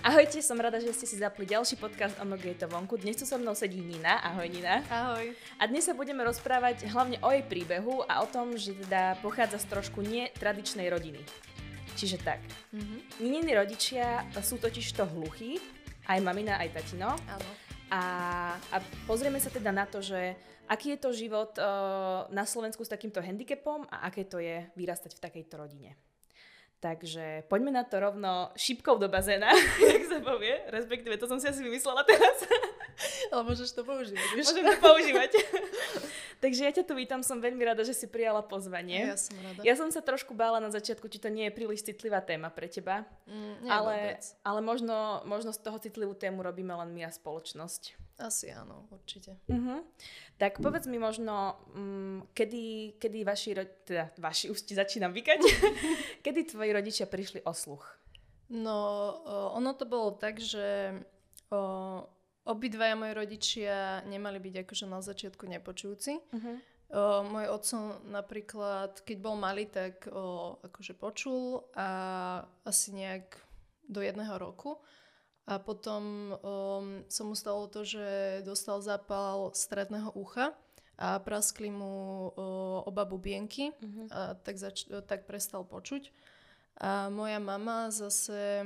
Ahojte, som rada, že ste si zapli ďalší podcast o je to vonku. Dnes tu so mnou sedí Nina. Ahoj Nina. Ahoj. A dnes sa budeme rozprávať hlavne o jej príbehu a o tom, že teda pochádza z trošku netradičnej rodiny. Čiže tak. Mm-hmm. Nininy rodičia sú totiž to hluchí, aj mamina, aj tatino. Áno. A, a pozrieme sa teda na to, že aký je to život uh, na Slovensku s takýmto handicapom a aké to je vyrastať v takejto rodine. Takže poďme na to rovno šipkou do bazéna, jak sa povie. Respektíve, to som si asi vymyslela teraz. Ale môžeš to používať, vieš? Môžem to používať. Takže ja ťa tu vítam, som veľmi rada, že si prijala pozvanie. Ja som rada. Ja som sa trošku bála na začiatku, či to nie je príliš citlivá téma pre teba. Mm, ale ale možno, možno z toho citlivú tému robíme len my a spoločnosť. Asi áno, určite. Uh-huh. Tak povedz mi možno, um, kedy, kedy vaši, ro- teda vaši, už ti začínam vykať, kedy tvoji rodičia prišli o sluch? No, ono to bolo tak, že o, obidvaja moji rodičia nemali byť akože na začiatku nepočujúci. Uh-huh. O, môj otco napríklad, keď bol malý, tak o, akože počul a asi nejak do jedného roku. A potom um, sa mu stalo to, že dostal zápal stredného ucha a praskli mu uh, oba bubienky uh-huh. a tak, zač- tak prestal počuť. A moja mama zase,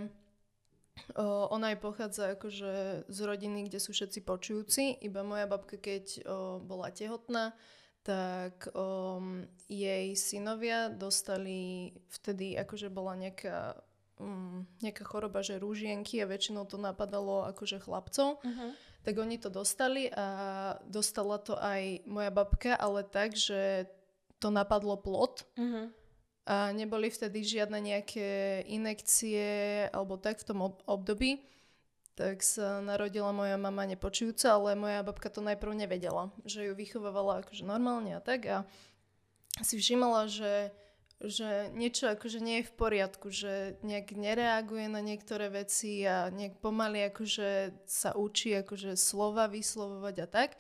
uh, ona aj pochádza akože z rodiny, kde sú všetci počujúci, iba moja babka, keď uh, bola tehotná, tak um, jej synovia dostali vtedy, akože bola nejaká um, nejaká choroba, že rúžienky a väčšinou to napadalo akože chlapcov. Uh-huh. Tak oni to dostali a dostala to aj moja babka, ale tak, že to napadlo plot. Uh-huh. A neboli vtedy žiadne nejaké inekcie alebo tak v tom období. Tak sa narodila moja mama nepočujúca, ale moja babka to najprv nevedela, že ju vychovávala akože normálne a tak a si všimala, že že niečo akože nie je v poriadku, že nejak nereaguje na niektoré veci a nejak pomaly akože sa učí akože slova vyslovovať a tak,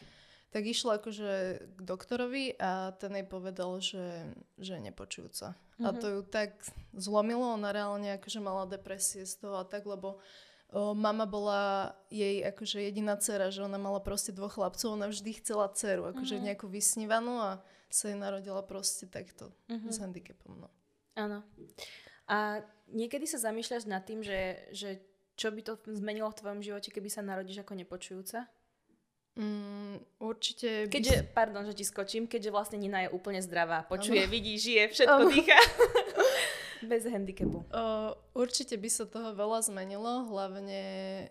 tak išla akože k doktorovi a ten jej povedal, že, že nepočujúca. Mm-hmm. A mhm. to ju tak zlomilo, ona reálne akože mala depresie z toho a tak, lebo o, mama bola jej akože jediná dcera, že ona mala proste dvoch chlapcov, ona vždy chcela dceru, akože mm-hmm. nejakú vysnívanú a sa jej narodila proste takto, uh-huh. s handicapom. No. Áno. A niekedy sa zamýšľaš nad tým, že, že čo by to zmenilo v tvojom živote, keby sa narodíš ako nepočujúca? Mm, určite... Keďže, by... pardon, že ti skočím, keďže vlastne Nina je úplne zdravá, počuje, ano. vidí, žije, všetko ano. dýcha. Bez handicapu. Uh, určite by sa toho veľa zmenilo, hlavne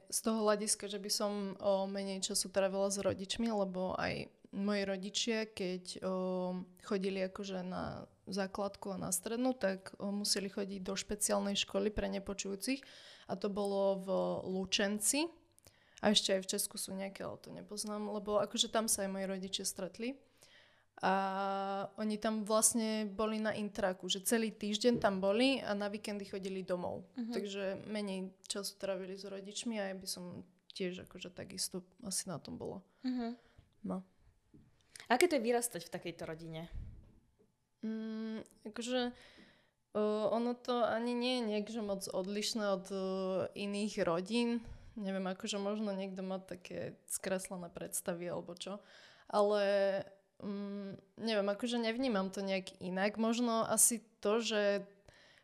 z toho hľadiska, že by som o menej času trávila s rodičmi, lebo aj moji rodičia, keď o, chodili akože na základku a na strednú, tak o, museli chodiť do špeciálnej školy pre nepočujúcich a to bolo v Lučenci. A ešte aj v Česku sú nejaké, ale to nepoznám, lebo akože tam sa aj moji rodičia stretli. A oni tam vlastne boli na intraku, že celý týždeň tam boli a na víkendy chodili domov. Uh-huh. Takže menej času trávili s rodičmi a ja by som tiež akože takisto asi na tom bola. Uh-huh. No. Aké to je vyrastať v takejto rodine? Mm, akože uh, ono to ani nie je niekde moc odlišné od uh, iných rodín. Neviem, akože možno niekto má také skreslené predstavy alebo čo. Ale um, neviem, akože nevnímam to nejak inak. Možno asi to, že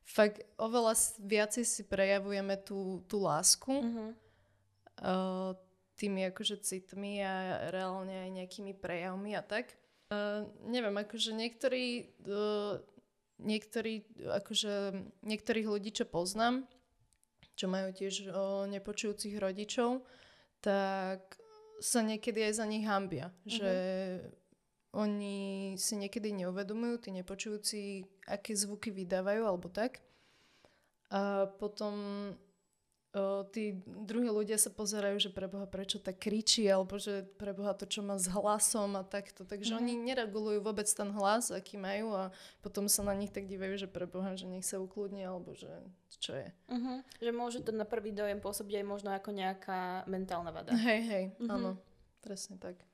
fakt oveľa viacej si prejavujeme tú, tú lásku. Mm-hmm. Uh, tými akože citmi a reálne aj nejakými prejavmi a tak. Uh, neviem, akože niektorí, uh, niektorí, akože niektorých ľudí, čo poznám, čo majú tiež uh, nepočujúcich rodičov, tak sa niekedy aj za nich hambia, uh-huh. že oni si niekedy neuvedomujú, tí nepočujúci, aké zvuky vydávajú alebo tak. A potom o, tí druhí ľudia sa pozerajú, že preboha prečo tak kričí, alebo že preboha to, čo má s hlasom a takto. Takže mm. oni neregulujú vôbec ten hlas, aký majú a potom sa na nich tak divajú, že preboha, že nech sa ukludne, alebo že čo je. Uh-huh. Že môže to na prvý dojem pôsobiť aj možno ako nejaká mentálna vada. Hej, hej, uh-huh. áno, presne tak.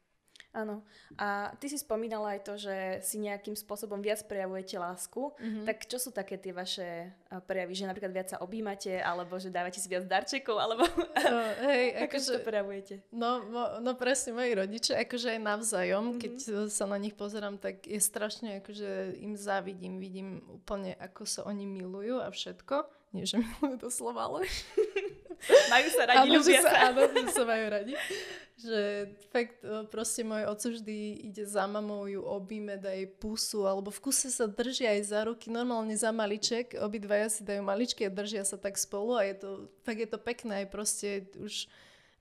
Áno. A ty si spomínala aj to, že si nejakým spôsobom viac prejavujete lásku. Mm-hmm. Tak čo sú také tie vaše prejavy? Že napríklad viac sa objímate, alebo že dávate si viac darčekov, alebo no, hej, ako akože, to prejavujete? No, no presne moji rodičia, akože aj navzájom, mm-hmm. keď sa na nich pozerám, tak je strašne, akože im závidím, vidím úplne, ako sa oni milujú a všetko. Nie, že milujú to slova, ale... majú sa radi, áno, ľubia sa. Áno, že sa majú radi že fakt proste môj oco vždy ide za mamou, ju objíme, dá jej pusu, alebo v kuse sa držia aj za ruky, normálne za maliček, obidvaja si dajú maličky a držia sa tak spolu a je to, fakt je to pekné, aj proste už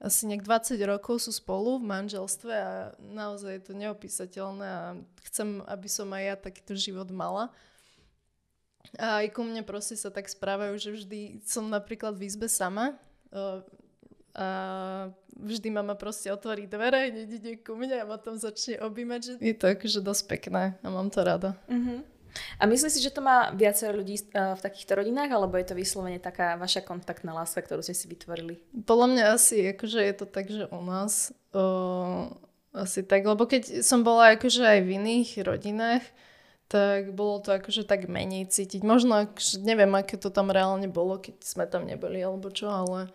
asi nejak 20 rokov sú spolu v manželstve a naozaj je to neopísateľné a chcem, aby som aj ja takýto život mala. A aj ku mne proste sa tak správajú, že vždy som napríklad v izbe sama, a vždy mama proste otvorí dvere, ide ku mne a potom začne objímať, že je to akože dosť pekné a mám to rada. Uh-huh. A myslíš si, že to má viacero ľudí v takýchto rodinách, alebo je to vyslovene taká vaša kontaktná láska, ktorú ste si vytvorili? Podľa mňa asi akože je to tak, že u nás o, asi tak, lebo keď som bola akože aj v iných rodinách, tak bolo to akože tak menej cítiť. Možno, akože, neviem, aké to tam reálne bolo, keď sme tam neboli, alebo čo, ale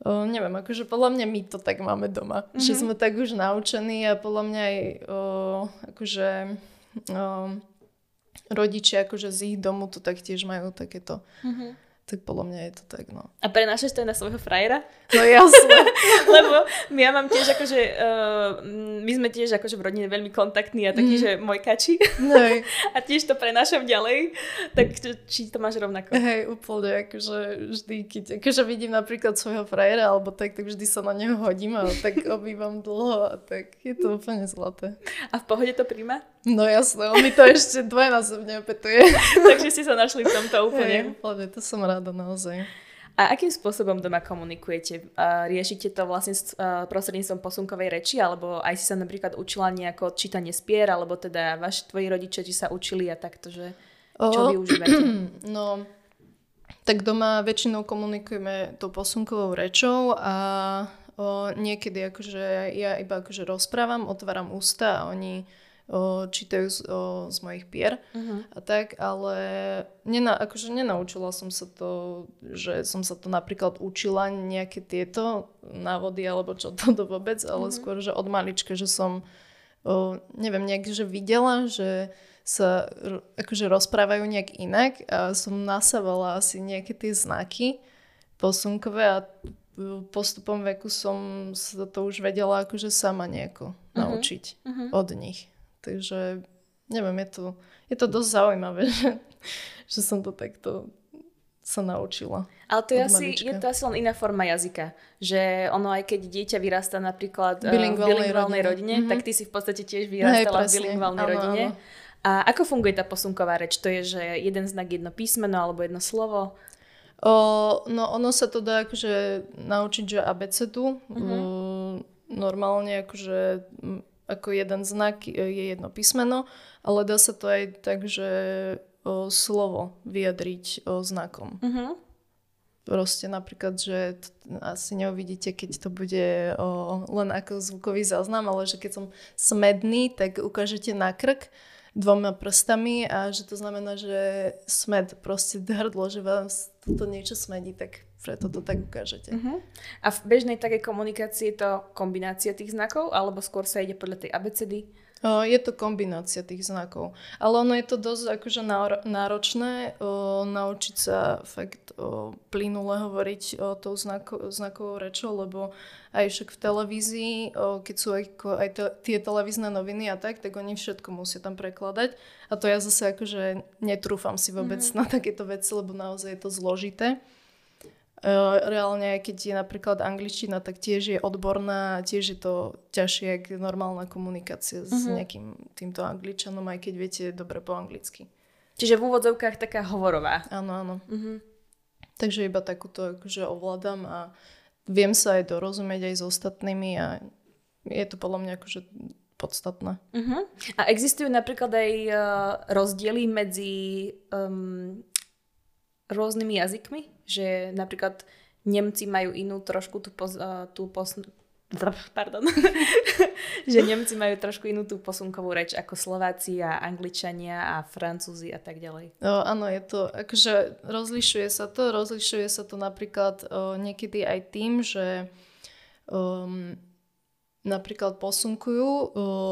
O, neviem, akože podľa mňa my to tak máme doma. Mm-hmm. Že sme tak už naučení a podľa mňa aj o, akože o, rodičia akože z ich domu to taktiež majú takéto. Mm-hmm tak podľa mňa je to tak, no. A prenášaš to aj na svojho frajera? No jasne. Lebo ja mám tiež akože, uh, my sme tiež akože v rodine veľmi kontaktní a taký, mm. že môj kači. A tiež to prenášam ďalej. Tak či to máš rovnako? Hej, úplne, akože vždy, keď akože vidím napríklad svojho frajera alebo tak, tak vždy sa na neho hodím a tak obývam dlho a tak je to úplne zlaté. A v pohode to príjma? No jasné, on mi to ešte dvojnásobne opetuje. Takže ste sa našli v tomto úplne. Hey, úplne, to som rada naozaj. A akým spôsobom doma komunikujete? Riešite to vlastne prostredníctvom posunkovej reči, alebo aj si sa napríklad učila nejako čítanie spier, alebo teda vaši tvoji rodičia ti sa učili a takto, že čo oh, využívate? No, tak doma väčšinou komunikujeme tou posunkovou rečou a o, niekedy akože ja iba akože rozprávam, otváram ústa a oni čítajú z, z mojich pier uh-huh. a tak, ale nena, akože nenaučila som sa to, že som sa to napríklad učila nejaké tieto návody alebo čo to vôbec, ale uh-huh. skôr, že od malička, že som o, neviem, nejak, že videla, že sa akože rozprávajú nejak inak a som nasávala asi nejaké tie znaky posunkové a postupom veku som sa to už vedela akože sama nejako uh-huh. naučiť uh-huh. od nich. Takže neviem, je to, je to dosť zaujímavé, že, že som to takto sa naučila. Ale to je, asi, je to asi len iná forma jazyka. Že ono aj keď dieťa vyrastá napríklad v bilingválnej rodine, rodine mm-hmm. tak ty si v podstate tiež vyrastala v bilingválnej rodine. Áno. A ako funguje tá posunková reč? To je, že jeden znak, jedno písmeno alebo jedno slovo? O, no ono sa to dá akože naučiť, že abecedu. Mm-hmm. normálne akože ako jeden znak je jedno písmeno, ale dá sa to aj tak, že o, slovo vyjadriť o, znakom. Uh-huh. Proste napríklad, že t- asi neuvidíte, keď to bude o, len ako zvukový záznam, ale že keď som smedný, tak ukážete na krk dvoma prstami a že to znamená, že smed, proste hrdlo, že vám toto niečo smedí, tak preto to tak ukážete. Uh-huh. A v bežnej takej komunikácii je to kombinácia tých znakov, alebo skôr sa ide podľa tej abecedy? O, je to kombinácia tých znakov. Ale ono je to dosť akože náročné o, naučiť sa fakt o, plynule hovoriť o tou znako, znakovou rečou, lebo aj však v televízii, o, keď sú aj, aj te, tie televízne noviny a tak, tak oni všetko musia tam prekladať. A to ja zase akože netrúfam si vôbec mm-hmm. na takéto veci, lebo naozaj je to zložité. Reálne, keď je napríklad angličtina, tak tiež je odborná, tiež je to ťažšie ako normálna komunikácia uh-huh. s mhm. nejakým týmto angličanom, aj keď viete dobre po anglicky. Čiže v úvodzovkách taká hovorová. Áno, áno. Uh-huh. Takže iba takúto akože ovládam a viem sa aj dorozumieť aj s ostatnými a je to podľa mňa akože podstatné. Uh-huh. A existujú napríklad aj uh, rozdiely medzi um, rôznymi jazykmi? Že napríklad Nemci majú inú trošku tú, pos, tú pos, pardon, že Nemci majú trošku inú tú posunkovú reč ako Slováci a Angličania a Francúzi a tak ďalej. O, áno, je to, akože rozlišuje sa to, rozlišuje sa to napríklad o, niekedy aj tým, že um, napríklad posunkujú o,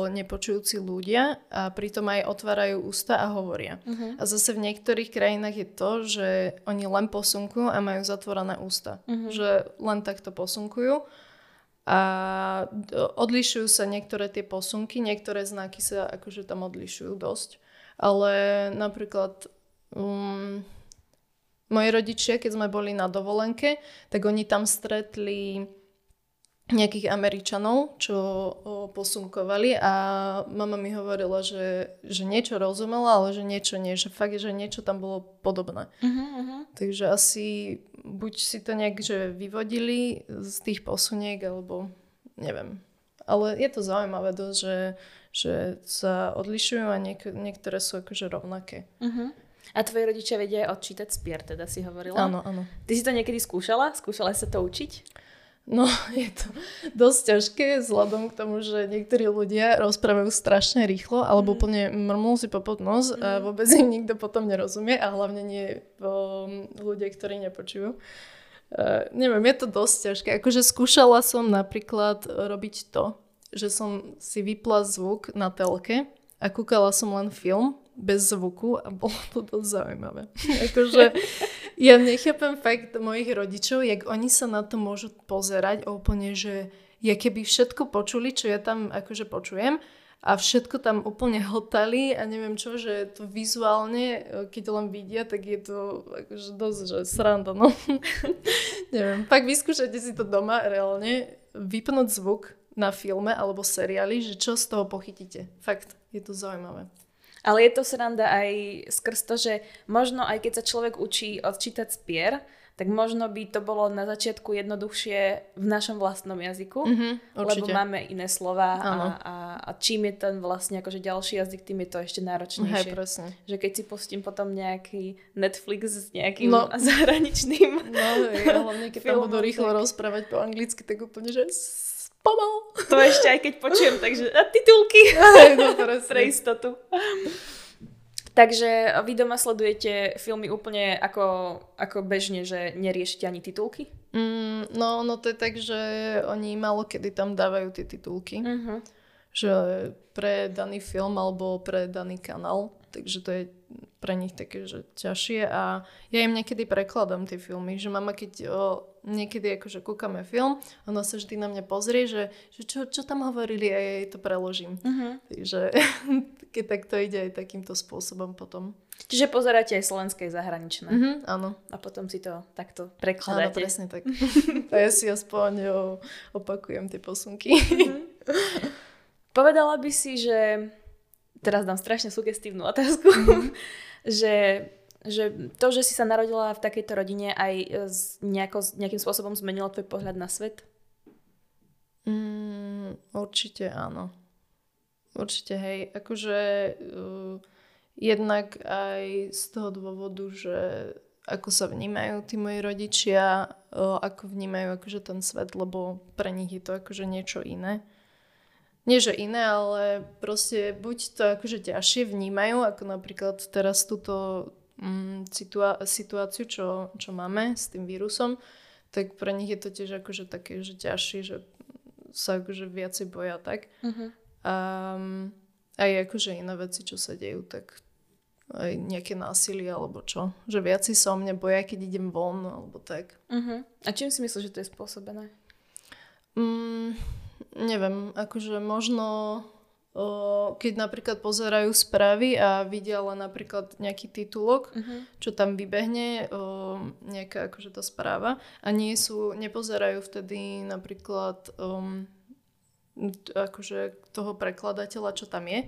nepočujúci ľudia a pritom aj otvárajú ústa a hovoria. Uh-huh. A zase v niektorých krajinách je to, že oni len posunkujú a majú zatvorené ústa. Uh-huh. Že len takto posunkujú a odlišujú sa niektoré tie posunky, niektoré znaky sa akože tam odlišujú dosť. Ale napríklad um, moji rodičia, keď sme boli na dovolenke, tak oni tam stretli nejakých Američanov, čo posunkovali a mama mi hovorila, že, že niečo rozumela, ale že niečo nie, že fakt, že niečo tam bolo podobné. Uh-huh. Takže asi buď si to nejak že vyvodili z tých posuniek, alebo neviem. Ale je to zaujímavé dosť, že, že sa odlišujú a niek- niektoré sú akože rovnaké. Uh-huh. A tvoji rodičia vedia odčítať spier, teda si hovorila? Áno, áno. Ty si to niekedy skúšala? Skúšala sa to učiť? No, je to dosť ťažké vzhľadom k tomu, že niektorí ľudia rozprávajú strašne rýchlo alebo mm. úplne mrmú si po nos mm. a mhm. vôbec im nikto potom nerozumie a hlavne nie um, ľudia, ktorí nepočujú. Uh, neviem, je to dosť ťažké. Akože skúšala som napríklad robiť to, že som si vypla zvuk na telke a kúkala som len film bez zvuku a bolo to dosť zaujímavé. akože ja nechápem fakt mojich rodičov, jak oni sa na to môžu pozerať úplne, že ja keby všetko počuli, čo ja tam akože počujem a všetko tam úplne hotali a neviem čo, že to vizuálne, keď len vidia, tak je to akože dosť, že sranda, no. neviem, pak vyskúšajte si to doma reálne, vypnúť zvuk na filme alebo seriáli, že čo z toho pochytíte. Fakt, je to zaujímavé. Ale je to sranda aj skrz to, že možno aj keď sa človek učí odčítať spier, tak možno by to bolo na začiatku jednoduchšie v našom vlastnom jazyku, mm-hmm, lebo máme iné slova a, a, a čím je ten vlastne akože ďalší jazyk, tým je to ešte náročnejšie. Hej, presne. Že keď si pustím potom nejaký Netflix s nejakým no, zahraničným No, hlavne keď tam budú rýchlo tak... rozprávať po anglicky, tak úplne, že pomal. To ešte aj keď počujem, takže a titulky no, pre istotu. Takže vy doma sledujete filmy úplne ako, ako bežne, že neriešite ani titulky? Mm, no, no to je tak, že oni malo kedy tam dávajú tie titulky. Uh-huh. Že pre daný film alebo pre daný kanál. Takže to je pre nich také, že ťažšie a ja im niekedy prekladám tie filmy, že mama keď o, niekedy akože kúkame film, ona sa vždy na mňa pozrie, že, že čo, čo tam hovorili a ja jej to preložím. Uh-huh. Takže keď tak to ide aj takýmto spôsobom potom. Čiže pozeráte aj slovenské zahraničné. Uh-huh, áno. A potom si to takto prekladáte. Áno, presne tak. a ja si aspoň o, opakujem tie posunky. Uh-huh. Povedala by si, že teraz dám strašne sugestívnu otázku. Mm-hmm že, že to, že si sa narodila v takejto rodine aj nejako, nejakým spôsobom zmenilo tvoj pohľad na svet? Mm, určite áno. Určite hej. Akože uh, jednak aj z toho dôvodu, že ako sa vnímajú tí moji rodičia, uh, ako vnímajú akože ten svet, lebo pre nich je to akože niečo iné nie že iné, ale proste buď to akože ťažšie vnímajú, ako napríklad teraz túto mm, situa- situáciu, čo, čo máme s tým vírusom, tak pre nich je to tiež akože také, že ťažšie, že sa akože viacej boja tak. Uh-huh. A aj akože iné veci, čo sa dejú, tak aj nejaké násilie alebo čo. Že viaci sa o mňa boja, keď idem von alebo tak. Uh-huh. A čím si myslíš, že to je spôsobené? Mm, neviem, akože možno keď napríklad pozerajú správy a vidia len napríklad nejaký titulok, uh-huh. čo tam vybehne, o, nejaká akože tá správa a nie sú, nepozerajú vtedy napríklad um, akože toho prekladateľa, čo tam je,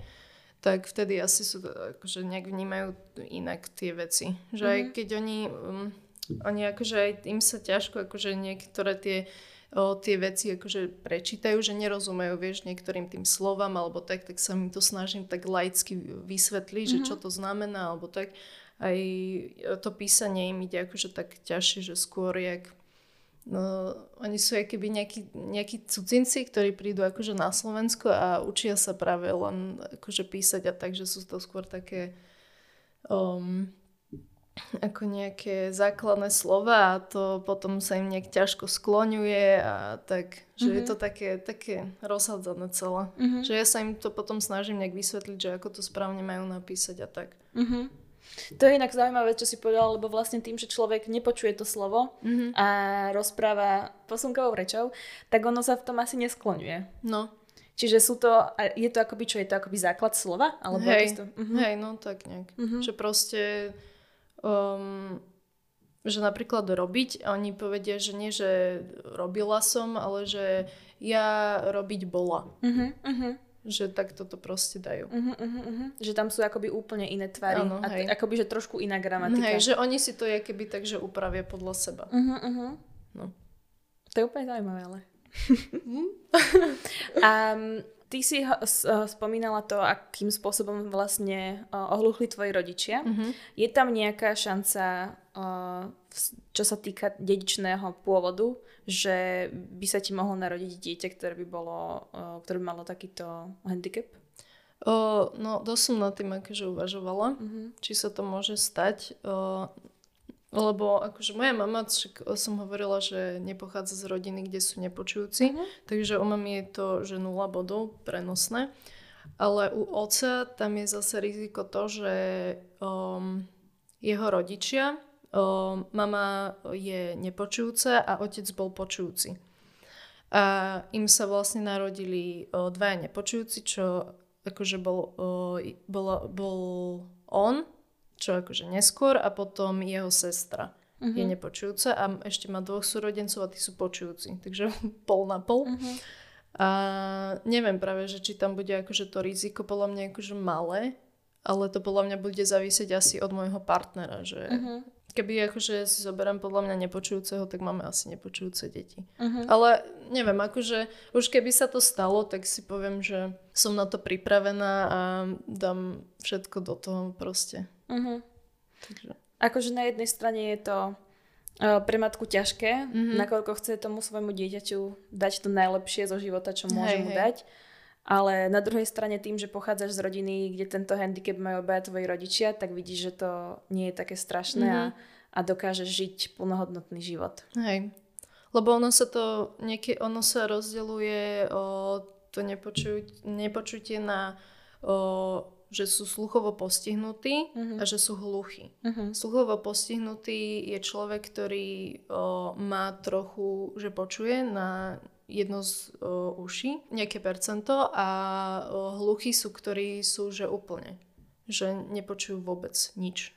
tak vtedy asi sú, akože nejak vnímajú inak tie veci. Že uh-huh. aj keď oni, um, oni akože aj im sa ťažko, akože niektoré tie o, tie veci akože prečítajú, že nerozumejú, vieš, niektorým tým slovám alebo tak, tak sa mi to snažím tak laicky vysvetliť, mm-hmm. že čo mhm. to znamená alebo tak. Aj to písanie im ide akože tak ťažšie, že skôr jak no, oni sú keby nejakí, nejakí cudzinci, ktorí prídu akože na Slovensko a učia sa práve len akože písať a tak, že sú to skôr také um, ako nejaké základné slova a to potom sa im nejak ťažko skloňuje a tak, že mm-hmm. je to mhm. také, také rozhadzané celé. Mm-hmm. Že ja sa im to potom snažím nejak vysvetliť, že ako to správne majú napísať a tak. Mm-hmm. To je inak zaujímavé, čo si povedal, lebo vlastne tým, že človek nepočuje to slovo mm-hmm. a rozpráva posunkovou rečou, tak ono sa v tom asi neskloňuje. No. Čiže sú to, je to akoby, čo je to akoby základ slova? Alebo hej, to, uh-huh. hej, no tak nejak. Uh-huh. Že proste, um, že napríklad robiť, a oni povedia, že nie, že robila som, ale že ja robiť bola. Uh-huh, uh-huh že tak toto proste dajú. Uh-huh, uh-huh, uh-huh. Že tam sú akoby úplne iné tvary. Ano, a t- akoby, že trošku iná gramatika. Hej, že oni si to je keby tak, že upravia podľa seba. Uh-huh, uh-huh. No. To je úplne zaujímavé, ale. a ty si s, spomínala to, akým spôsobom vlastne uh, ohluchli tvoji rodičia. Uh-huh. Je tam nejaká šanca, uh, čo sa týka dedičného pôvodu, že by sa ti mohlo narodiť dieťa, ktoré by, bolo, ktoré by malo takýto handicap? O, no, dosť som nad tým akože uvažovala, uh-huh. či sa to môže stať. O, lebo akože moja mama, však som hovorila, že nepochádza z rodiny, kde sú nepočujúci, uh-huh. takže u mami je to, že nula bodov prenosné. Ale u oca tam je zase riziko to, že um, jeho rodičia O, mama je nepočujúca a otec bol počujúci. A im sa vlastne narodili o, dvaja nepočujúci, čo akože bol, o, bol, bol on, čo akože neskôr, a potom jeho sestra uh-huh. je mhm. nepočujúca a ešte má dvoch súrodencov a tí sú počujúci. Takže pol na pol. Uh-huh. A neviem práve, že či tam bude akože to riziko podľa mňa akože malé, ale to podľa mňa bude závisieť asi od môjho partnera, že uh-huh keby akože si zoberám podľa mňa nepočujúceho, tak máme asi nepočujúce deti. Uh-huh. Ale neviem, akože už keby sa to stalo, tak si poviem, že som na to pripravená a dám všetko do toho proste. Uh-huh. Takže. Akože na jednej strane je to uh, pre matku ťažké, uh-huh. nakoľko chce tomu svojmu dieťaťu dať to najlepšie zo života, čo môže hej, mu hej. dať. Ale na druhej strane tým, že pochádzaš z rodiny, kde tento handicap majú obaja tvoji rodičia, tak vidíš, že to nie je také strašné mm-hmm. a, mhm. a dokážeš žiť plnohodnotný život. Hej. Lebo ono sa to, nieky, ono sa rozdeluje o to nepočuj, nepočutie na o, že sú sluchovo postihnutí uh-huh. a že sú hluchí. Uh-huh. Sluchovo postihnutý je človek, ktorý o, má trochu, že počuje na jedno z o, uší, nejaké percento a o, hluchí sú, ktorí sú, že úplne, že nepočujú vôbec nič.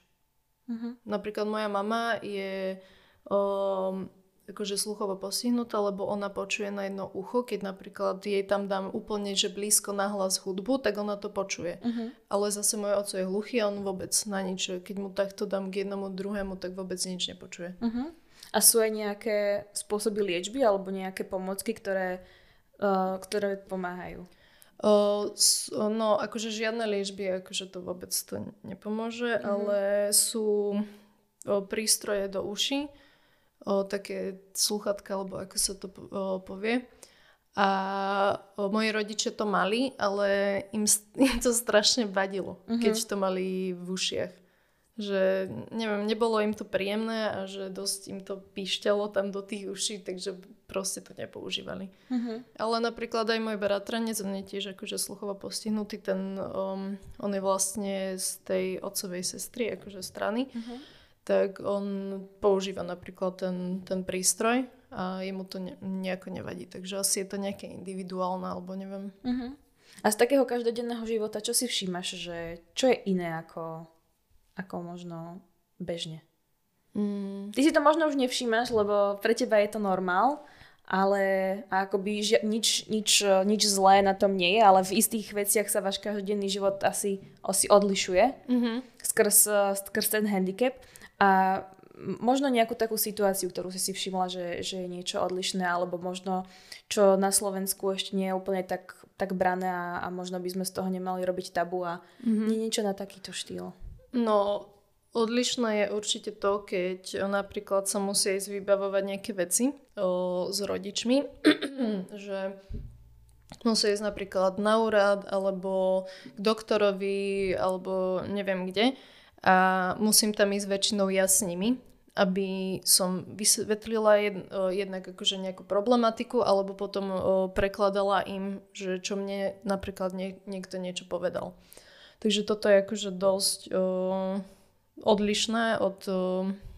Uh-huh. Napríklad moja mama je o, akože sluchovo postihnutá, lebo ona počuje na jedno ucho, keď napríklad jej tam dám úplne, že blízko na hlas hudbu, tak ona to počuje. Uh-huh. Ale zase môj oco je hluchý a on vôbec na nič, keď mu takto dám k jednomu druhému, tak vôbec nič nepočuje. Uh-huh. A sú aj nejaké spôsoby liečby alebo nejaké pomocky, ktoré, uh, ktoré pomáhajú? Uh, no, akože žiadne liečby, akože to vôbec to nepomôže, mm-hmm. ale sú prístroje do uší, uh, také sluchatka, alebo ako sa to uh, povie. A uh, moji rodičia to mali, ale im, im to strašne vadilo, mm-hmm. keď to mali v ušiach že neviem, nebolo im to príjemné a že dosť im to píšťalo tam do tých uší, takže proste to nepoužívali. Uh-huh. Ale napríklad aj môj bratranec, on je tiež akože sluchovo postihnutý, ten, um, on je vlastne z tej otcovej sestry, akože strany, uh-huh. Tak on používa napríklad ten, ten prístroj a jemu to ne, nejako nevadí. Takže asi je to nejaké individuálne, alebo neviem. Uh-huh. A z takého každodenného života, čo si všímaš, že čo je iné ako ako možno bežne. Mm. Ty si to možno už nevšímaš, lebo pre teba je to normál, ale akoby ži- nič, nič, nič zlé na tom nie je, ale v istých veciach sa váš každodenný život asi, asi odlišuje mm-hmm. skrz, skrz ten handicap a možno nejakú takú situáciu, ktorú si si všimla, že, že je niečo odlišné, alebo možno čo na Slovensku ešte nie je úplne tak, tak brané a, a možno by sme z toho nemali robiť tabu a mm-hmm. nie niečo na takýto štýl. No, Odlišné je určite to, keď napríklad sa musia ísť vybavovať nejaké veci o, s rodičmi, že musia ísť napríklad na úrad alebo k doktorovi alebo neviem kde a musím tam ísť väčšinou ja s nimi, aby som vysvetlila jed, jednak akože nejakú problematiku alebo potom o, prekladala im, že čo mne napríklad nie, niekto niečo povedal. Takže toto je akože dosť o, odlišné od o,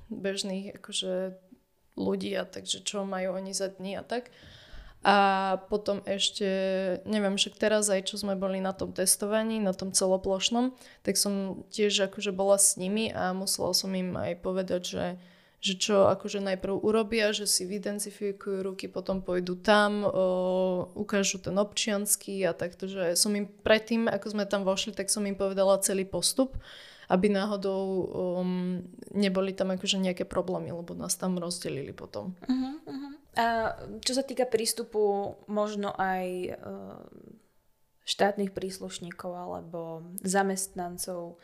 bežných akože ľudí a takže čo majú oni za dní a tak. A potom ešte, neviem, však teraz aj čo sme boli na tom testovaní, na tom celoplošnom, tak som tiež akože bola s nimi a musela som im aj povedať, že že čo akože najprv urobia, že si vydentifikujú ruky, potom pôjdu tam, o, ukážu ten občiansky a takto, že som im predtým, ako sme tam vošli, tak som im povedala celý postup, aby náhodou um, neboli tam akože nejaké problémy, lebo nás tam rozdelili potom. Uh-huh, uh-huh. A čo sa týka prístupu možno aj uh, štátnych príslušníkov alebo zamestnancov,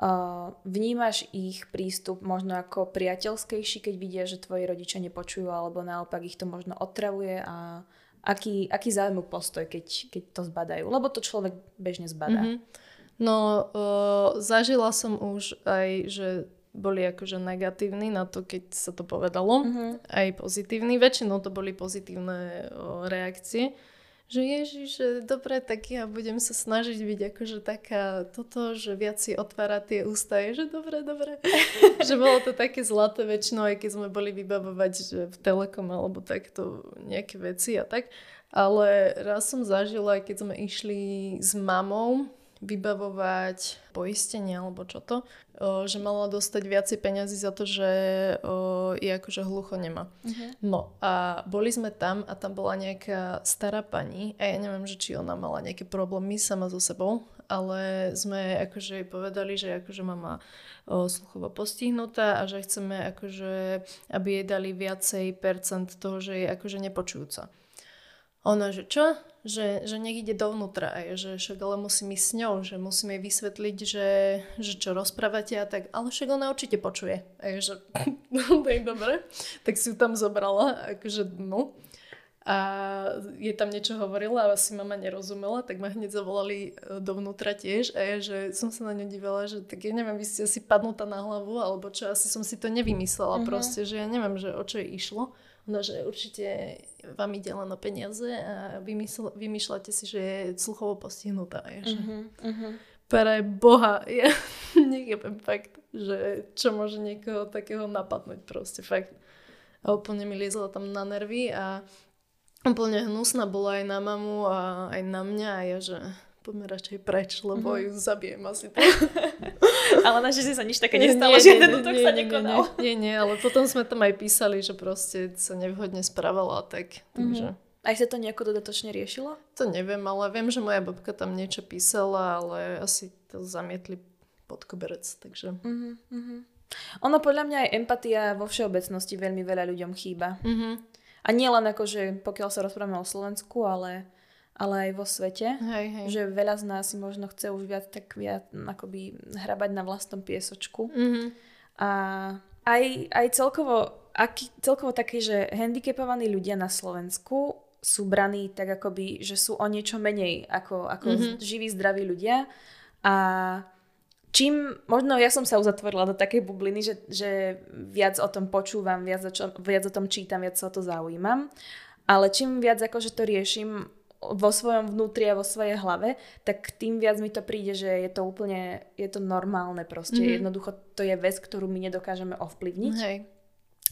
Uh, vnímaš ich prístup možno ako priateľskejší, keď vidia, že tvoji rodičia nepočujú, alebo naopak ich to možno otravuje a aký, aký zájmu postoj, keď, keď to zbadajú? Lebo to človek bežne zbadá. Mm-hmm. No, uh, zažila som už aj, že boli akože negatívni na to, keď sa to povedalo, mm-hmm. aj pozitívni. Väčšinou to boli pozitívne uh, reakcie že Ježiš, dobre, tak ja budem sa snažiť byť akože taká toto, že viac si otvára tie ústa, je, že dobre, dobre. že bolo to také zlaté väčšinou, aj keď sme boli vybavovať že v Telekom alebo takto nejaké veci a tak. Ale raz som zažila, keď sme išli s mamou vybavovať poistenie alebo čo to, o, že mala dostať viacej peňazí za to, že o, je akože hlucho nemá. Uh-huh. No a boli sme tam a tam bola nejaká stará pani a ja neviem, že či ona mala nejaké problémy sama so sebou, ale sme akože jej povedali, že akože mama o, sluchovo postihnutá a že chceme akože, aby jej dali viacej percent toho, že je akože nepočujúca. Ona, že čo? Že, že nech ide dovnútra a je, že však ale musím ísť s ňou, že musím jej vysvetliť, že, že čo rozprávate a tak, ale však ona určite počuje. A je, že no tak dobre, tak si ju tam zobrala, akože no. A je tam niečo hovorila a asi mama nerozumela, tak ma hneď zavolali e, dovnútra tiež a je, že som sa na ňu dívala, že tak ja neviem, vy ste asi padnutá na hlavu alebo čo, asi som si to nevymyslela uh-huh. proste, že ja neviem, že o čo jej išlo. No, že určite vám ide len o peniaze a vymysl- vymýšľate si, že je sluchovo postihnutá. Je, že... Uh-huh, uh-huh. Pre Boha, ja nechápem fakt, že čo môže niekoho takého napadnúť proste, fakt. A úplne mi liezla tam na nervy a úplne hnusná bola aj na mamu a aj na mňa a ja, že poďme radšej preč, lebo mm-hmm. ju zabijem asi ale našťastie sa nič také nestalo, nie, že ten útok sa nekonal. Nie, nie, ale potom sme tam aj písali, že proste sa nevhodne správala, tak takže... Mm-hmm. Aj sa to nejako dodatočne riešilo? To neviem, ale viem, že moja babka tam niečo písala, ale asi to zamietli pod koberec, takže... Mm-hmm, mm-hmm. Ono podľa mňa aj empatia vo všeobecnosti veľmi veľa ľuďom chýba. Mm-hmm. A nie len ako, že pokiaľ sa rozprávame o Slovensku, ale ale aj vo svete. Hej, hej. Že veľa z nás si možno chce už viac tak viac akoby hrabať na vlastnom piesočku. Mm-hmm. A aj, aj celkovo, aký, celkovo taký, že handicapovaní ľudia na Slovensku sú braní tak akoby, že sú o niečo menej ako, ako mm-hmm. živí, zdraví ľudia. A čím, možno ja som sa uzatvorila do takej bubliny, že, že viac o tom počúvam, viac o, čo, viac o tom čítam, viac sa o to zaujímam. Ale čím viac akože to riešim, vo svojom vnútri a vo svojej hlave, tak tým viac mi to príde, že je to úplne, je to normálne proste. Mm-hmm. Jednoducho to je vec, ktorú my nedokážeme ovplyvniť. Hej.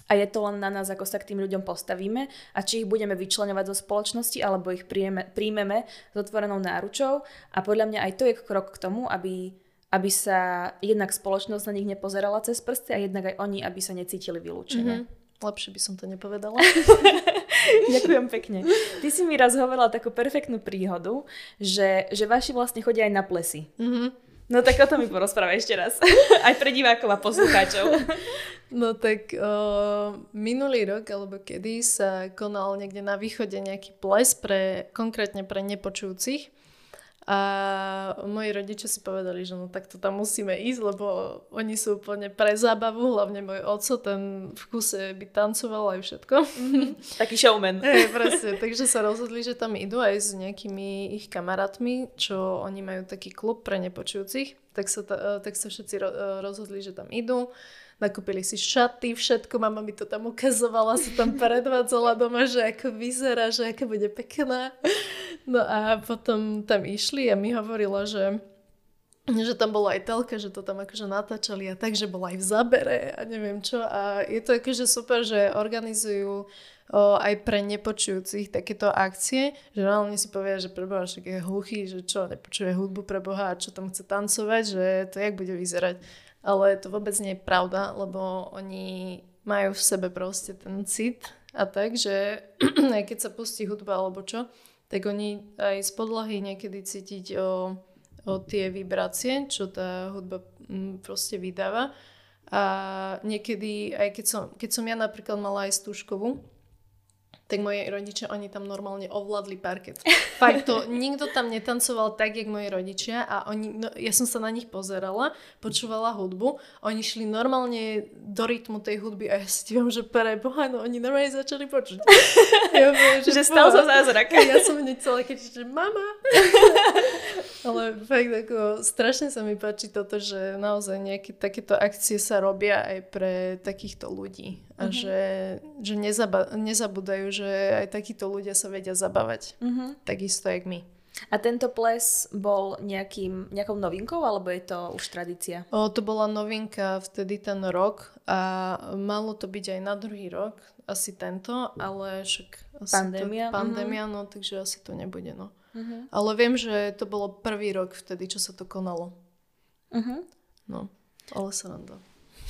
A je to len na nás, ako sa k tým ľuďom postavíme a či ich budeme vyčlenovať zo spoločnosti, alebo ich príjme, príjmeme s otvorenou náručou. A podľa mňa aj to je krok k tomu, aby, aby sa jednak spoločnosť na nich nepozerala cez prsty a jednak aj oni, aby sa necítili vylúčené. Mm-hmm. Lepšie by som to nepovedala. Ďakujem pekne. Ty si mi raz hovorila takú perfektnú príhodu, že, že vaši vlastne chodia aj na plesy. Mm-hmm. No tak o tom mi porozprávaj ešte raz. aj pre divákov a poslucháčov. no tak o, minulý rok, alebo kedy sa konal niekde na východe nejaký ples pre, konkrétne pre nepočujúcich. A moji rodičia si povedali, že no tak to tam musíme ísť, lebo oni sú úplne pre zábavu, hlavne môj oco, ten v kuse by tancoval aj všetko. Mm-hmm. Taký showman. Hej, presne. Takže sa rozhodli, že tam idú aj s nejakými ich kamarátmi, čo oni majú taký klub pre nepočujúcich. Tak sa, ta, tak sa všetci rozhodli, že tam idú nakúpili si šaty, všetko, mama mi to tam ukazovala, sa tam predvádzala doma, že ako vyzerá, že aká bude pekná. No a potom tam išli a mi hovorila, že že tam bola aj telka, že to tam akože natáčali a tak, že bola aj v zabere a neviem čo. A je to akože super, že organizujú o, aj pre nepočujúcich takéto akcie, že reálne si povie, že preboha však je hluchý, že čo, nepočuje hudbu pre Boha a čo tam chce tancovať, že to jak bude vyzerať ale to vôbec nie je pravda, lebo oni majú v sebe proste ten cit a tak, že aj keď sa pustí hudba alebo čo, tak oni aj z podlahy niekedy cítiť o, o tie vibrácie, čo tá hudba mm, proste vydáva. A niekedy, aj keď som, keď som ja napríklad mala aj stúžkovú, tak moje rodičia, oni tam normálne ovládli parket. Fakt to, nikto tam netancoval tak, jak moji rodičia a oni, no, ja som sa na nich pozerala, počúvala hudbu, oni šli normálne do rytmu tej hudby a ja si dívam, že pre boha, no oni normálne začali počuť. Ja že, že stal sa zázrak. Ja som hneď celé keď že mama. Ale fakt ako strašne sa mi páči toto, že naozaj nejaké takéto akcie sa robia aj pre takýchto ľudí a mm-hmm. že, že nezaba- nezabúdajú, že aj takíto ľudia sa vedia zabávať. Mm-hmm. Takisto, jak my. A tento ples bol nejakým, nejakou novinkou, alebo je to už tradícia? O, to bola novinka vtedy ten rok a malo to byť aj na druhý rok, asi tento, ale však asi pandémia, to, pandémia mm-hmm. no, takže asi to nebude, no. Mm-hmm. Ale viem, že to bolo prvý rok vtedy, čo sa to konalo. Mm-hmm. No, ale sa nám dá.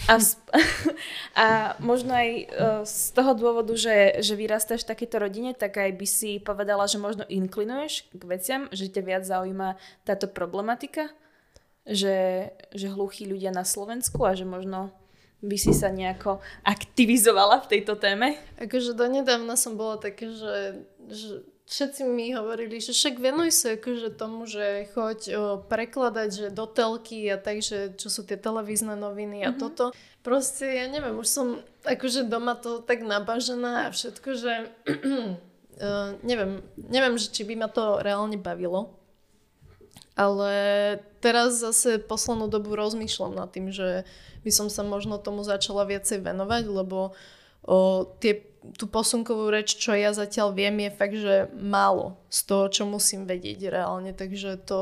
A, sp- a možno aj uh, z toho dôvodu, že, že vyrastáš v takejto rodine, tak aj by si povedala, že možno inklinuješ k veciam, že ťa viac zaujíma táto problematika, že, že hluchí ľudia na Slovensku a že možno by si sa nejako aktivizovala v tejto téme? Akože donedávna som bola také, že, že všetci mi hovorili, že však venuj sa akože tomu, že choď o, prekladať, že do telky a tak, že čo sú tie televízne noviny a mm-hmm. toto. Proste, ja neviem, už som akože doma to tak nabažená a všetko, že uh, neviem, neviem, že či by ma to reálne bavilo. Ale teraz zase poslednú dobu rozmýšľam nad tým, že by som sa možno tomu začala viacej venovať, lebo o, tie tú posunkovú reč, čo ja zatiaľ viem, je fakt, že málo z toho, čo musím vedieť reálne, takže to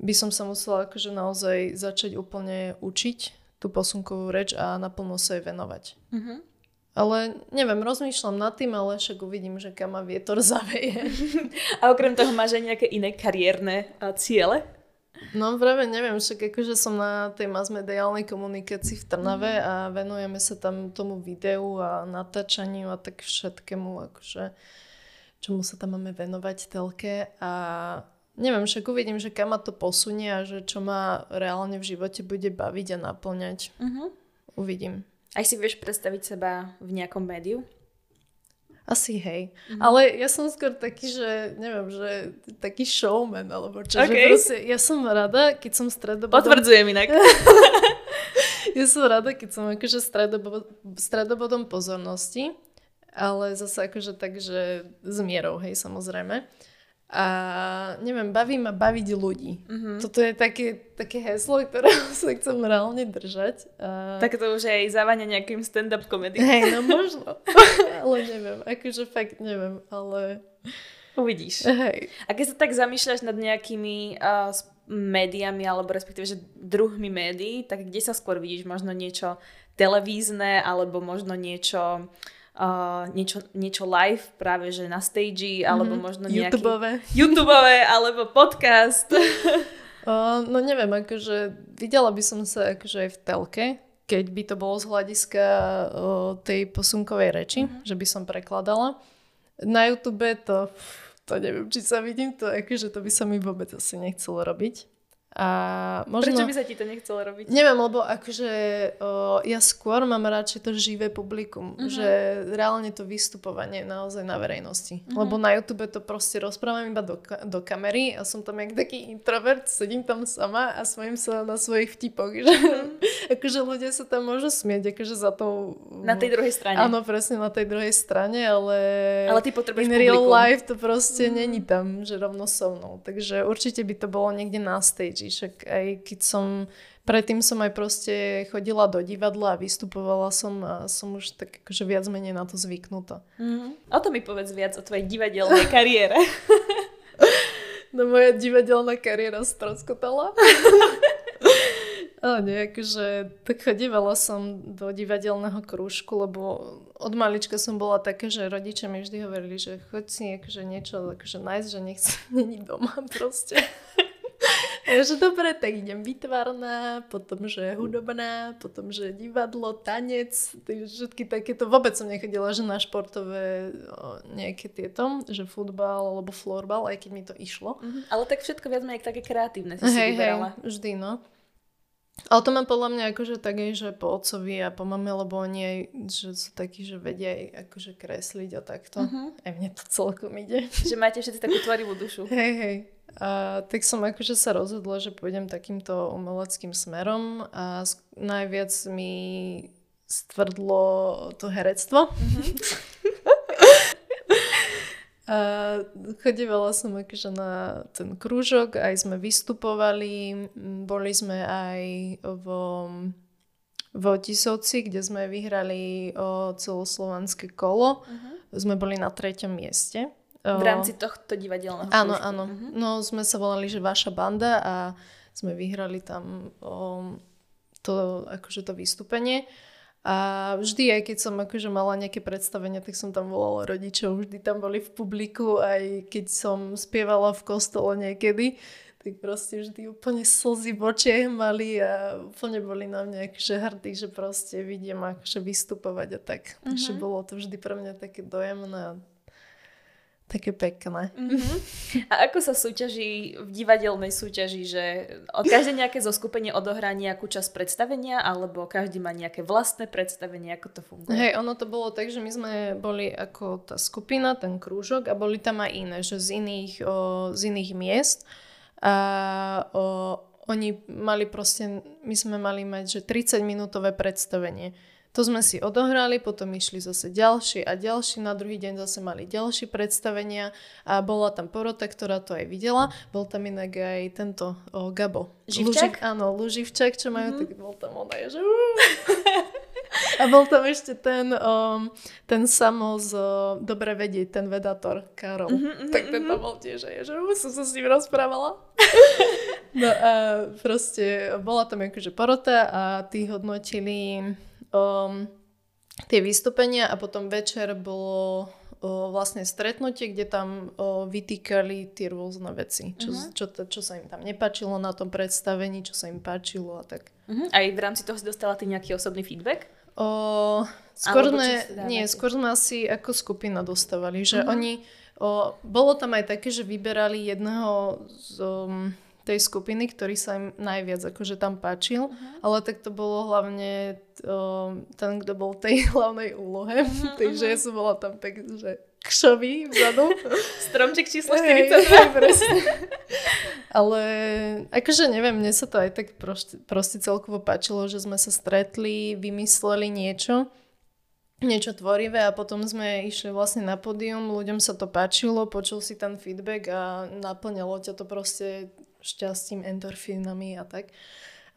by som sa musela akože naozaj začať úplne učiť tú posunkovú reč a naplno sa jej venovať. Mm-hmm. Ale neviem, rozmýšľam nad tým, ale však uvidím, že kam ma vietor zaveje. a okrem toho máš aj nejaké iné kariérne ciele? No práve neviem, však akože som na tej masmediálnej komunikácii v Trnave mm. a venujeme sa tam tomu videu a natáčaniu a tak všetkému, akože čomu sa tam máme venovať telke a neviem, však uvidím, že kam ma to posunie a že čo ma reálne v živote bude baviť a naplňať. Mm-hmm. Uvidím. Aj si vieš predstaviť seba v nejakom médiu? Asi hej. Mm-hmm. Ale ja som skôr taký, že neviem, že taký showman alebo čo. Okay. Že proste, ja som rada, keď som stredobodom... Potvrdzujem inak. ja som rada, keď som akože stredobodom, stredobodom pozornosti, ale zase akože tak, že s mierou, hej, samozrejme. A neviem, baví ma baviť ľudí. Mm-hmm. Toto je také, také heslo, ktoré sa chcem reálne držať. A... Tak to už aj závania nejakým stand-up komedy. Hej, no možno. ale neviem, akože fakt neviem, ale... Uvidíš. Hej. A keď sa tak zamýšľaš nad nejakými uh, médiami, alebo respektíve, že druhmi médií, tak kde sa skôr vidíš? Možno niečo televízne, alebo možno niečo uh, niečo, niečo live práve, že na stage, alebo mm-hmm. možno nejaký... YouTubeové. YouTubeové, alebo podcast. uh, no neviem, akože videla by som sa akože aj v telke, keď by to bolo z hľadiska uh, tej posunkovej reči, mm-hmm. že by som prekladala. Na YouTube to, to neviem, či sa vidím, to akože to by sa mi vôbec asi nechcelo robiť. A možno... Prečo by sa ti to nechcelo robiť? Neviem, lebo akože o, ja skôr mám radšej to živé publikum, uh-huh. že reálne to vystupovanie naozaj na verejnosti. Uh-huh. Lebo na YouTube to proste rozprávam iba do, do kamery a som tam jak taký introvert, sedím tam sama a smiem sa na svojich vtipoch, že uh-huh. akože ľudia sa tam môžu smieť, akože za to... Na tej druhej strane. Áno, presne na tej druhej strane, ale... Ale ty potrebuješ In real publikum. life to proste uh-huh. není tam, že rovno so mnou. Takže určite by to bolo niekde na stage veci. Však aj keď som, predtým som aj proste chodila do divadla a vystupovala som a som už tak akože viac menej na to zvyknutá. Mm-hmm. O to mi povedz viac o tvojej divadelnej kariére. no moja divadelná kariéra stroskotala. Ale nie, akože tak chodívala som do divadelného krúžku, lebo od malička som bola také, že rodičia mi vždy hovorili, že choď si akože niečo akože nájsť, že nechcem není doma proste. Že dobre, tak idem vytvarná, potom, že hudobná, potom, že divadlo, tanec, všetky takéto. Vôbec som nechodila, že na športové nejaké tieto, že futbal alebo florbal, aj keď mi to išlo. Mm-hmm. Ale tak všetko viac menej také kreatívne si hey, si vyberala. Hej, vždy, no. Ale to mám podľa mňa akože tak aj, že po otcovi a po mame, lebo oni aj, že sú takí, že vedia aj akože kresliť a takto. Uh-huh. Aj mne to celkom ide. Že máte všetci takú tvorivú dušu. Hej, hej. A tak som akože sa rozhodla, že pôjdem takýmto umeleckým smerom a najviac mi stvrdlo to herectvo. Mm-hmm. a chodívala som akože na ten krúžok, aj sme vystupovali, boli sme aj vo, vo Tisovci, kde sme vyhrali o celoslovanské kolo. Uh-huh. Sme boli na treťom mieste. V rámci tohto divadelného Áno, krúžku. áno. Uh-huh. No sme sa volali, že Vaša banda a sme vyhrali tam o, to, akože to vystúpenie. A vždy, aj keď som akože mala nejaké predstavenia, tak som tam volala rodičov, vždy tam boli v publiku, aj keď som spievala v kostole niekedy, tak proste vždy úplne slzy v očiach mali a úplne boli na mňa akože hrdí, že proste vidím akože vystupovať a tak. Uh-huh. Takže bolo to vždy pre mňa také dojemné a Také pekné. Mm-hmm. A ako sa súťaží v divadelnej súťaži, že od každé nejaké zoskupenie odohrá nejakú časť predstavenia, alebo každý má nejaké vlastné predstavenie, ako to funguje? Hej, ono to bolo tak, že my sme boli ako tá skupina, ten krúžok a boli tam aj iné, že z iných, o, z iných miest. A o, oni mali proste, my sme mali mať, že 30 minútové predstavenie. To sme si odohrali, potom išli zase ďalší a ďalší, na druhý deň zase mali ďalšie predstavenia a bola tam porota, ktorá to aj videla. Bol tam inak aj tento o, Gabo. Živčak? Luži, áno, Luživčak, čo majú, mm-hmm. tak bol tam on aj, že... A bol tam ešte ten, um, ten samo z uh, Dobre vedieť, ten vedátor, Karol. Mm-hmm, tak ten tam mhm. bol tiež aj, že uh, som sa s ním rozprávala. no a proste bola tam akože porota a tí hodnotili um, tie vystúpenia a potom večer bolo o, vlastne stretnutie, kde tam o, vytýkali tie rôzne veci, čo, uh-huh. čo, čo, čo sa im tam nepáčilo na tom predstavení, čo sa im páčilo a tak. Uh-huh. Aj v rámci toho si dostala ty nejaký osobný feedback? O, skôr, sme, nie, skôr sme asi ako skupina dostávali, že uh-huh. oni, o, bolo tam aj také, že vyberali jedného z... Um, tej skupiny, ktorý sa im najviac akože tam páčil, uh-huh. ale tak to bolo hlavne um, ten, kto bol tej hlavnej úlohe, uh-huh, takže uh-huh. ja som bola tam tak, že kšový vzadu. Stromček číslo 42. Hej, presne. Ale akože neviem, mne sa to aj tak proste, proste celkovo páčilo, že sme sa stretli, vymysleli niečo, niečo tvorivé a potom sme išli vlastne na pódium, ľuďom sa to páčilo, počul si ten feedback a naplňalo ťa to proste šťastím, endorfínami a tak.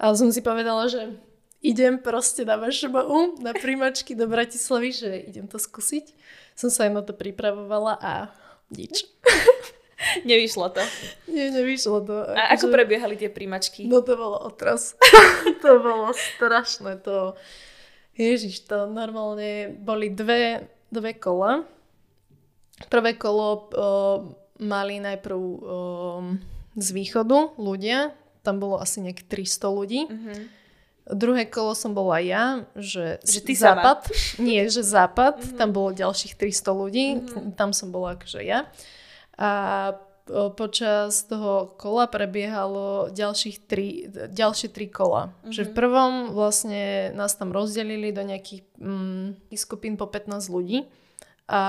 A som si povedala, že idem proste na VŠBU, na príjmačky do Bratislavy, že idem to skúsiť. Som sa aj na to pripravovala a nič. Nevyšlo to. Nie, nevyšlo to. A ako že... prebiehali tie príjmačky? No to bolo otras. to bolo strašné. To... Ježiš, to normálne boli dve, dve kola. Prvé kolo o, mali najprv o, z východu ľudia, tam bolo asi nejak 300 ľudí. Mm-hmm. Druhé kolo som bola ja, že, že ty západ, sama. nie, že západ, mm-hmm. tam bolo ďalších 300 ľudí, mm-hmm. tam som bola akože ja. A počas toho kola prebiehalo ďalších tri, ďalšie tri kola. Mm-hmm. Že v prvom vlastne nás tam rozdelili do nejakých mm, skupín po 15 ľudí a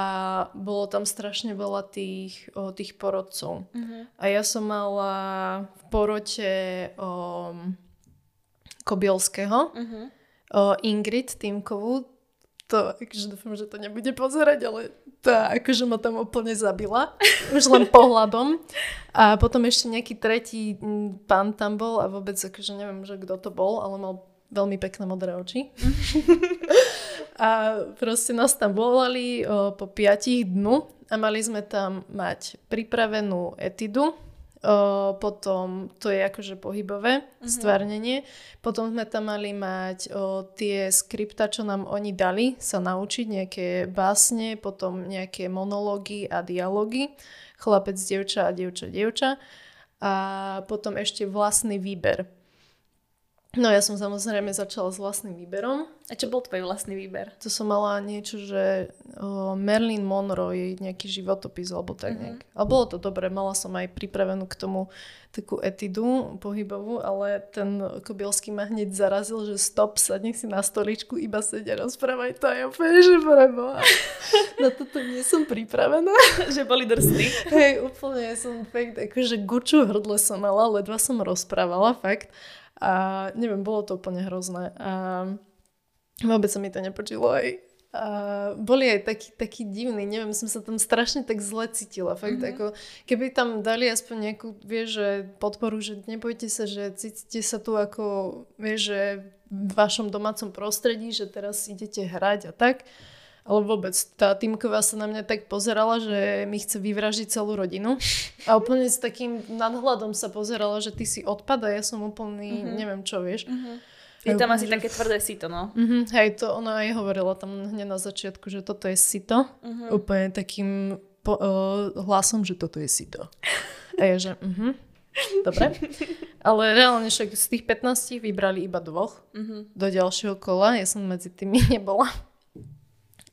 bolo tam strašne veľa tých, o, tých porodcov. Mm-hmm. A ja som mala v porote o, Kobielského, mm-hmm. o, Ingrid Týmkovú, to, akože dúfam, že to nebude pozerať, ale tá akože ma tam úplne zabila, už len pohľadom. A potom ešte nejaký tretí pán tam bol a vôbec akože neviem, že kto to bol, ale mal veľmi pekné modré oči. a proste nás tam volali o, po piatich dnu a mali sme tam mať pripravenú etidu, O, potom to je akože pohybové mm-hmm. stvárnenie. Potom sme tam mali mať o, tie skripta, čo nám oni dali, sa naučiť nejaké básne, potom nejaké monológy a dialógy. Chlapec, dievča a dievča, dievča. A potom ešte vlastný výber. No ja som samozrejme začala s vlastným výberom. A čo bol tvoj vlastný výber? To som mala niečo, že o, Marilyn Monroe je nejaký životopis alebo tak nejak. Mm-hmm. A bolo to dobré, mala som aj pripravenú k tomu takú etidu pohybovú, ale ten Kobielský ma hneď zarazil, že stop, sadni si na stoličku, iba sedia rozprávaj to a ja úplne, že preboha. na toto nie som pripravená. že boli drsní. Hej, úplne som fakt, akože guču hrdle som mala, ledva som rozprávala, fakt. A neviem, bolo to úplne hrozné. A vôbec sa mi to nepočilo aj. A boli aj taký, taký divný, neviem, som sa tam strašne tak zle cítila. Fakt, mm-hmm. ako, keby tam dali aspoň nejakú, vieš, že podporu, že nebojte sa, že cítite sa tu ako, vieš, že v vašom domácom prostredí, že teraz idete hrať a tak. Ale vôbec, tá Týmková sa na mňa tak pozerala, že mi chce vyvražiť celú rodinu. A úplne s takým nadhľadom sa pozerala, že ty si odpada, ja som úplný, mm-hmm. neviem čo, vieš. Mm-hmm. Je tam asi také tvrdé sito, no. Mm-hmm, hej, to ona aj hovorila tam hneď na začiatku, že toto je sito. Mm-hmm. Úplne takým po, uh, hlasom, že toto je sito. A ja, že uh-huh, dobre. Ale reálne však z tých 15 vybrali iba dvoch mm-hmm. do ďalšieho kola. Ja som medzi tými nebola.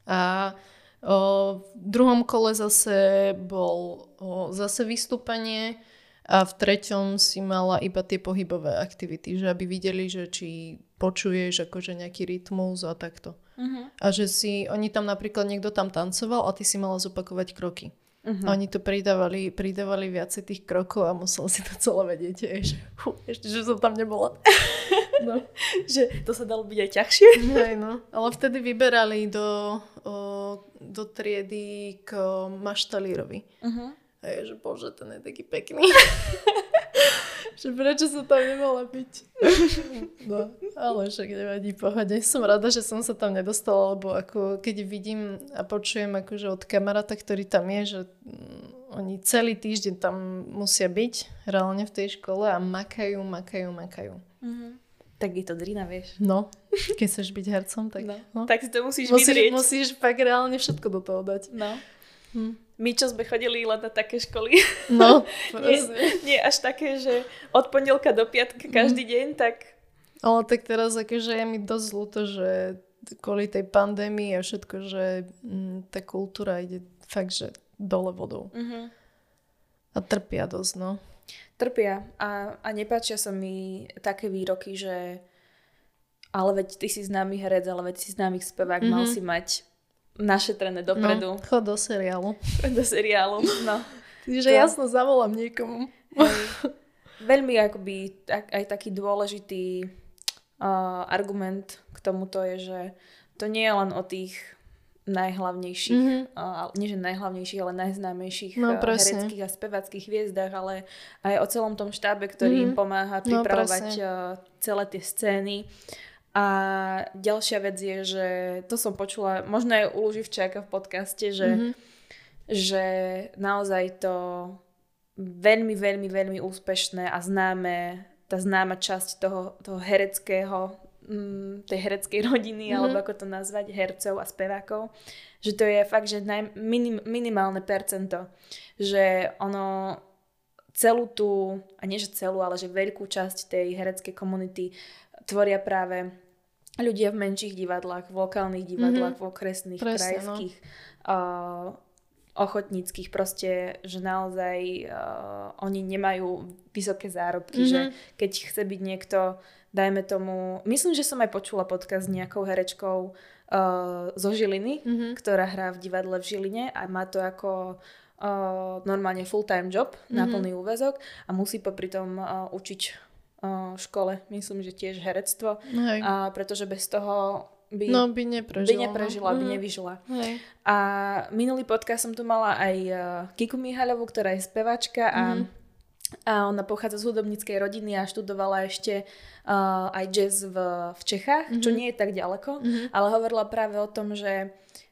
A o, v druhom kole zase bol o, zase vystúpenie a v treťom si mala iba tie pohybové aktivity, že aby videli, že či počuješ akože nejaký rytmus a takto. Uh-huh. A že si, oni tam napríklad niekto tam tancoval a ty si mala zopakovať kroky. Uh-huh. Oni to pridávali, pridávali viacej tých krokov a musel si to celé vedieť. Ešte, ešte, že som tam nebola. No. že to sa dalo byť aj ťažšie. Hej, no. Ale vtedy vyberali do, o, do triedy k maštalírovi. Uh-huh. A je, že bože, ten je taký pekný. že prečo sa tam nemala byť. no, ale však nevadí, pohode. Som rada, že som sa tam nedostala, lebo ako keď vidím a počujem akože od kamaráta, ktorý tam je, že mm, oni celý týždeň tam musia byť reálne v tej škole a makajú, makajú, makajú. Mm-hmm. Tak je to drina, vieš. No, keď chceš byť hercom, tak... No. No. Tak si to musíš, musíš vydrieť. Musíš fakt reálne všetko do toho dať. No. Hm. My, čo sme chodili len na také školy. No, nie, nie až také, že od pondelka do piatka mhm. každý deň, tak... Ale tak teraz akože je mi dosť ľúto, že kvôli tej pandémii a všetko, že m, tá kultúra ide fakt, že dole vodou. Mm-hmm. A trpia dosť, no. Trpia a, a nepáčia sa mi také výroky, že ale veď ty si známy herec, ale veď si známy spevák, mm-hmm. mal si mať našetrené dopredu. No, chod do seriálu. do seriálu, no. Čiže to... jasno zavolám niekomu. Veľmi akoby tak, aj taký dôležitý uh, argument k tomuto je, že to nie je len o tých najhlavnejších, mm-hmm. uh, nie že najhlavnejších, ale najznámejších no, hereckých a spevackých hviezdach, ale aj o celom tom štábe, ktorý mm-hmm. im pomáha no, pripravovať no, celé tie scény. A ďalšia vec je, že to som počula, možno aj u Luživčáka v podcaste, že, mm-hmm. že naozaj to veľmi, veľmi, veľmi úspešné a známe, tá známa časť toho, toho hereckého, mm, tej hereckej rodiny, mm-hmm. alebo ako to nazvať, hercov a spevákov, že to je fakt, že naj, minim, minimálne percento, že ono celú tú, a nie že celú, ale že veľkú časť tej hereckej komunity tvoria práve ľudia v menších divadlách, v lokálnych divadlách, mm-hmm. v okresných, Presne, no. krajských. No. Uh, ochotníckých, proste, že naozaj uh, oni nemajú vysoké zárobky, mm-hmm. že keď chce byť niekto, dajme tomu, myslím, že som aj počula podcast s nejakou herečkou uh, zo Žiliny, mm-hmm. ktorá hrá v divadle v Žiline a má to ako uh, normálne full-time job mm-hmm. na plný úvezok a musí popri tom uh, učiť škole, myslím, že tiež herectvo, Hej. a pretože bez toho by, no, by neprežila, by, neprežila, no. by mhm. nevyžila. Hej. A minulý podcast som tu mala aj uh, Kiku Mihaľovú, ktorá je spevačka a, mm. a ona pochádza z hudobníckej rodiny a študovala ešte uh, aj jazz v, v Čechách, mm-hmm. čo nie je tak ďaleko, mm-hmm. ale hovorila práve o tom, že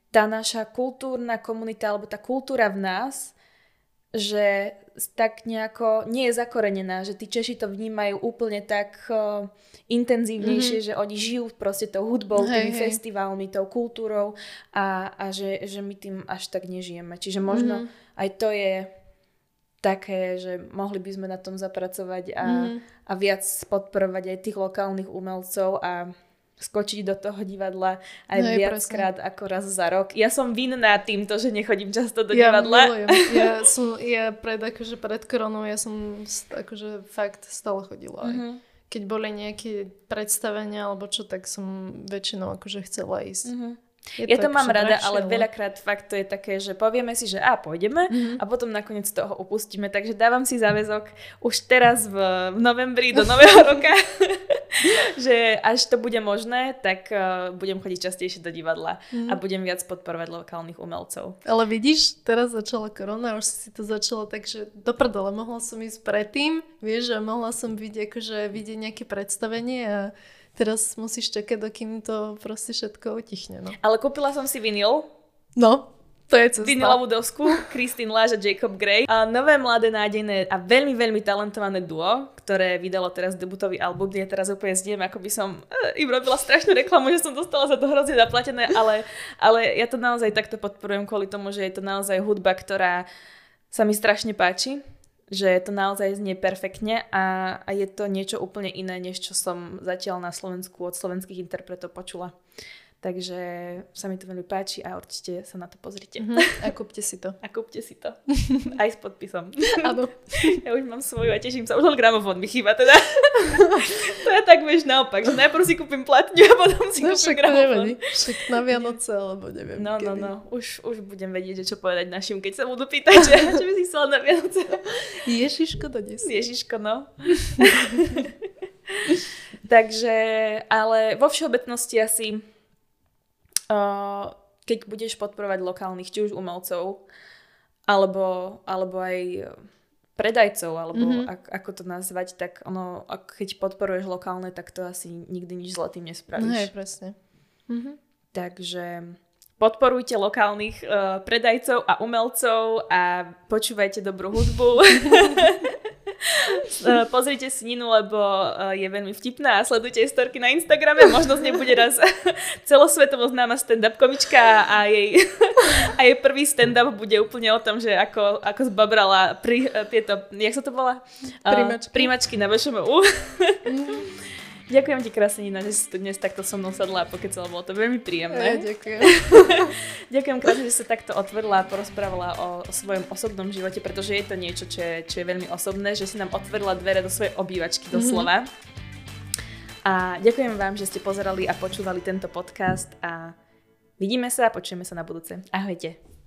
tá naša kultúrna komunita alebo tá kultúra v nás že tak nejako nie je zakorenená, že tí Češi to vnímajú úplne tak uh, intenzívnejšie, mm-hmm. že oni žijú proste tou hudbou, hej, tými hej. festivalmi, tou kultúrou a, a že, že my tým až tak nežijeme. Čiže možno mm-hmm. aj to je také, že mohli by sme na tom zapracovať a, mm-hmm. a viac podporovať aj tých lokálnych umelcov a skočiť do toho divadla aj no viackrát ako raz za rok. Ja som vinná týmto, že nechodím často do ja divadla. Milujem. Ja som, ja pred, akože pred koronou, ja som akože fakt stále chodila. Mm-hmm. Keď boli nejaké predstavenia alebo čo, tak som väčšinou akože chcela ísť. Mm-hmm. Je ja to, to mám rada, ale veľakrát fakt to je také, že povieme si, že a pôjdeme mm-hmm. a potom nakoniec toho upustíme. Takže dávam si záväzok už teraz v, v novembri do nového roka, že až to bude možné, tak uh, budem chodiť častejšie do divadla mm-hmm. a budem viac podporovať lokálnych umelcov. Ale vidíš, teraz začala korona, už si to začala takže do prdele, mohla som ísť predtým, vieš, že mohla som byť akože vidieť nejaké predstavenie a Teraz musíš čakať, dokým to proste všetko utichne. No. Ale kúpila som si vinyl. No, to je cesta. Vinylovú dosku, Christine Láž a Jacob Gray. A nové, mladé, nádejné a veľmi, veľmi talentované duo, ktoré vydalo teraz debutový album. Ja teraz úplne zdiem, ako by som eh, im robila strašnú reklamu, že som dostala za to hrozne zaplatené, ale, ale ja to naozaj takto podporujem kvôli tomu, že je to naozaj hudba, ktorá sa mi strašne páči že to naozaj znie perfektne a, a je to niečo úplne iné, než čo som zatiaľ na Slovensku od slovenských interpretov počula. Takže sa mi to veľmi páči a určite sa na to pozrite. Mm-hmm. A kúpte si to. A kúpte si to. Aj s podpisom. Áno. Ja už mám svoju a teším sa. Už len gramofón mi chýba teda. to je tak vieš naopak, že najprv si kúpim platňu a potom si no, kúpim gramofón. Však na Vianoce alebo neviem No, no kedy. no, no. Už, už budem vedieť, že čo povedať našim, keď sa budú pýtať, že, čo by si chcela na Vianoce. Ježiško dnes. Ježiško, no. Takže, ale vo všeobecnosti asi keď budeš podporovať lokálnych, či už umelcov, alebo, alebo aj predajcov, alebo mm-hmm. ak, ako to nazvať, tak ono, ak, keď podporuješ lokálne, tak to asi nikdy nič zle tým nespravíš. No, presne. Mm-hmm. Takže podporujte lokálnych uh, predajcov a umelcov a počúvajte dobrú hudbu. Eh, pozrite si Ninu, lebo eh, je veľmi vtipná a sledujte jej storky na Instagrame. Možno z nej bude raz celosvetovo známa stand-up komička a jej, a jej prvý stand-up bude úplne o tom, že ako, ako zbabrala pri, tieto, jak sa to volá? Prímačky. Prímačky na VŠMU. Mm. Ďakujem ti krásne, Nina, že si tu dnes takto so mnou sadla a pokecala. Bolo to veľmi príjemné. Ja, ďakujem. ďakujem krásne, že sa takto otvorila a porozprávala o, o svojom osobnom živote, pretože je to niečo, čo je, čo je veľmi osobné, že si nám otvorila dvere do svojej obývačky doslova. Mm-hmm. A ďakujem vám, že ste pozerali a počúvali tento podcast a vidíme sa a počujeme sa na budúce. Ahojte.